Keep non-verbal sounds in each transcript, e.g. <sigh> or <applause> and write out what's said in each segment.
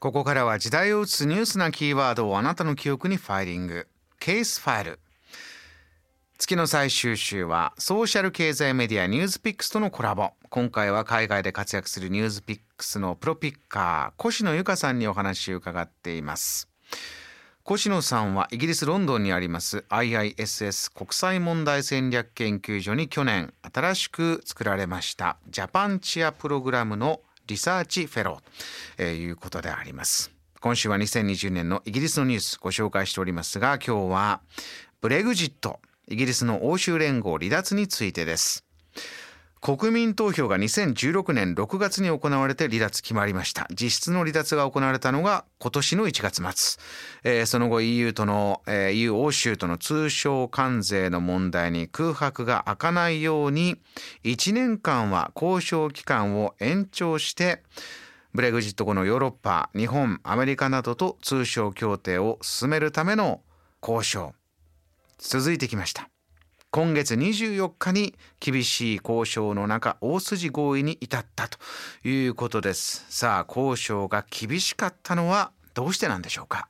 ここからは時代を映すニュースなキーワードをあなたの記憶にファイリング。ケースファイル。月の最終週はソーシャル経済メディアニュースピックスとのコラボ。今回は海外で活躍するニュースピックスのプロピッカー越野由香さんにお話を伺っています。越野さんはイギリス・ロンドンにあります。IISS 国際問題戦略研究所に去年新しく作られましたジャパンチアプログラムのリサーチフェロー。ということであります。今週は2020年のイギリスのニュースご紹介しておりますが今日はブレグジットイギリスの欧州連合離脱についてです。国民投票が2016年6月に行われて離脱決まりました。実質の離脱が行われたのが今年の1月末、えー、その後 EU との、えー、EU 欧州との通商関税の問題に空白が開かないように1年間は交渉期間を延長してブレグジット後のヨーロッパ日本アメリカなどと通商協定を進めるための交渉。続いてきました。今月24日に厳しい交渉の中大筋合意に至ったということです。さあ交渉が厳しかったのはどうしてなんでしょうか？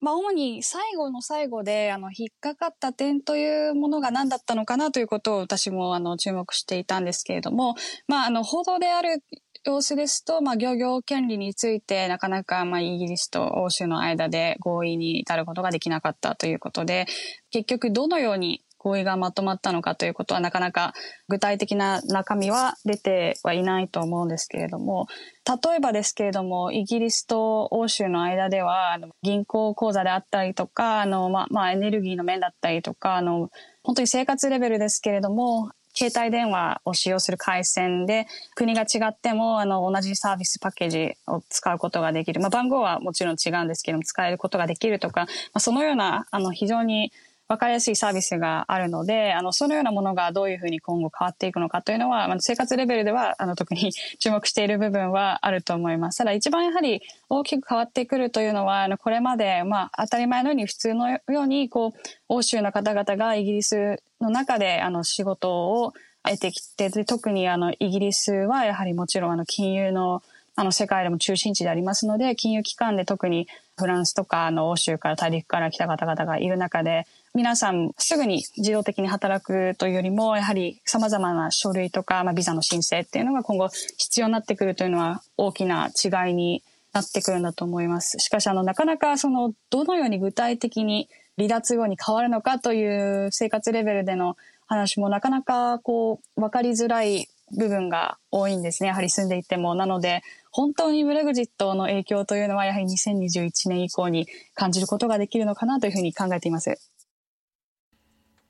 まあ、主に最後の最後で、あの、引っかかった点というものが何だったのかなということを私も、あの、注目していたんですけれども、まあ、あの、報道である様子ですと、まあ、漁業権利について、なかなか、まあ、イギリスと欧州の間で合意に至ることができなかったということで、結局どのように合意がまとまったのかということはなかなか具体的な中身は出てはいないと思うんですけれども例えばですけれどもイギリスと欧州の間では銀行口座であったりとかあの、ままあ、エネルギーの面だったりとかあの本当に生活レベルですけれども携帯電話を使用する回線で国が違ってもあの同じサービスパッケージを使うことができる、まあ、番号はもちろん違うんですけども使えることができるとか、まあ、そのようなあの非常に分かりやすいサービスがあるので、あの、そのようなものがどういうふうに今後変わっていくのかというのは、まあ、生活レベルでは、あの、特に <laughs> 注目している部分はあると思います。ただ一番やはり大きく変わってくるというのは、あの、これまで、まあ、当たり前のように普通のように、こう、欧州の方々がイギリスの中で、あの、仕事を得てきて、特にあの、イギリスはやはりもちろんあの、金融のあの世界でも中心地でありますので、金融機関で特にフランスとかあの欧州から大陸から来た方々がいる中で、皆さんすぐに自動的に働くというよりも、やはり様々な書類とか、まあ、ビザの申請っていうのが今後必要になってくるというのは大きな違いになってくるんだと思います。しかし、あの、なかなかその、どのように具体的に離脱後に変わるのかという生活レベルでの話もなかなかこう、わかりづらい部分が多いんですね。やはり住んでいても。なので、本当にブレグジットの影響というのは、やはり2021年以降に感じることができるのかなというふうに考えています。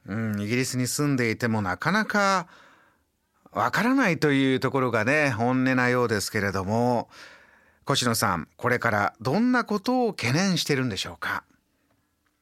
うん、イギリスに住んでいてもなかなかわからないというところがね、本音なようですけれども、越野さん、これからどんなことを懸念してるんでしょうか？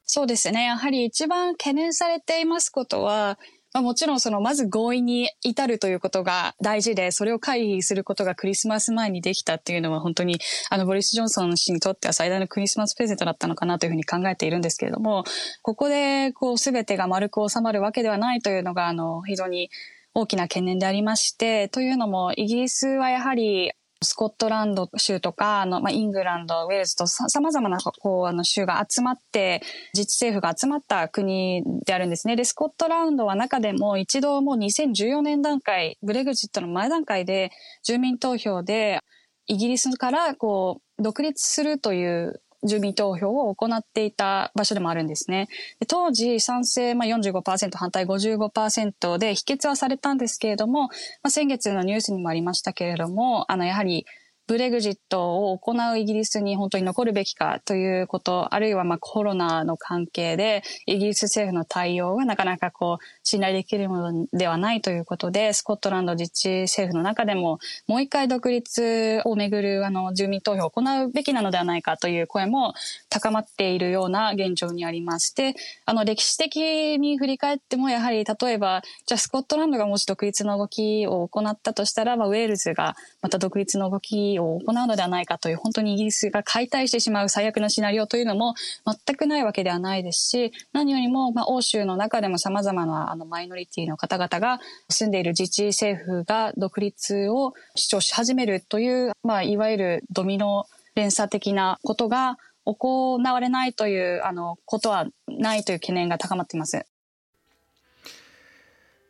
そうですね。やはり一番懸念されていますことは、まあ、もちろんそのまず合意に至るということが大事で、それを回避することがクリスマス前にできたっていうのは本当にあのボリス・ジョンソン氏にとっては最大のクリスマスプレゼントだったのかなというふうに考えているんですけれども、ここでこう全てが丸く収まるわけではないというのがあの非常に大きな懸念でありまして、というのもイギリスはやはりスコットランド州とか、あの、まあ、イングランド、ウェールズとさ様々な、こう、あの、州が集まって、自治政府が集まった国であるんですね。で、スコットランドは中でも一度もう2014年段階、ブレグジットの前段階で住民投票で、イギリスからこう、独立するという住民投票を行っていた場所でもあるんですね。で当時賛成、まあ45%、反対55%で否決はされたんですけれども、まあ、先月のニュースにもありましたけれども、あの、やはりブレグジットを行うイギリスに本当に残るべきかということ、あるいはまあコロナの関係でイギリス政府の対応がなかなかこう信頼できるものではないということで、スコットランド自治政府の中でももう一回独立をめぐるあの住民投票を行うべきなのではないかという声も高まっているような現状にありまして、あの歴史的に振り返ってもやはり例えば、じゃあスコットランドがもし独立の動きを行ったとしたら、まあ、ウェールズがまた独立の動きを行うのではないかという本当にイギリスが解体してしまう最悪のシナリオというのも全くないわけではないですし何よりもまあ欧州の中でも様々なあのマイノリティの方々が住んでいる自治政府が独立を主張し始めるという、まあ、いわゆるドミノ連鎖的なことが行われないというあのことはないという懸念が高まっています。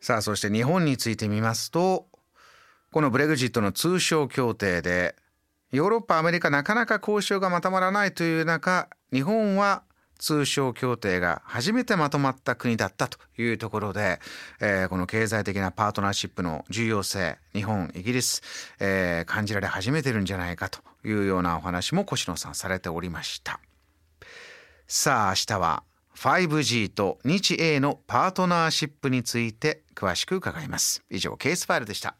さあそして日本について見ますとこのブレグジットの通商協定でヨーロッパアメリカなかなか交渉がまとまらないという中日本は通商協定が初めてまとまった国だったというところで、えー、この経済的なパートナーシップの重要性日本イギリス、えー、感じられ始めてるんじゃないかというようなお話も越野さんされておりました。さあ明日は 5G と日英のパートナーシップについて詳しく伺います。以上ケースファイルでした。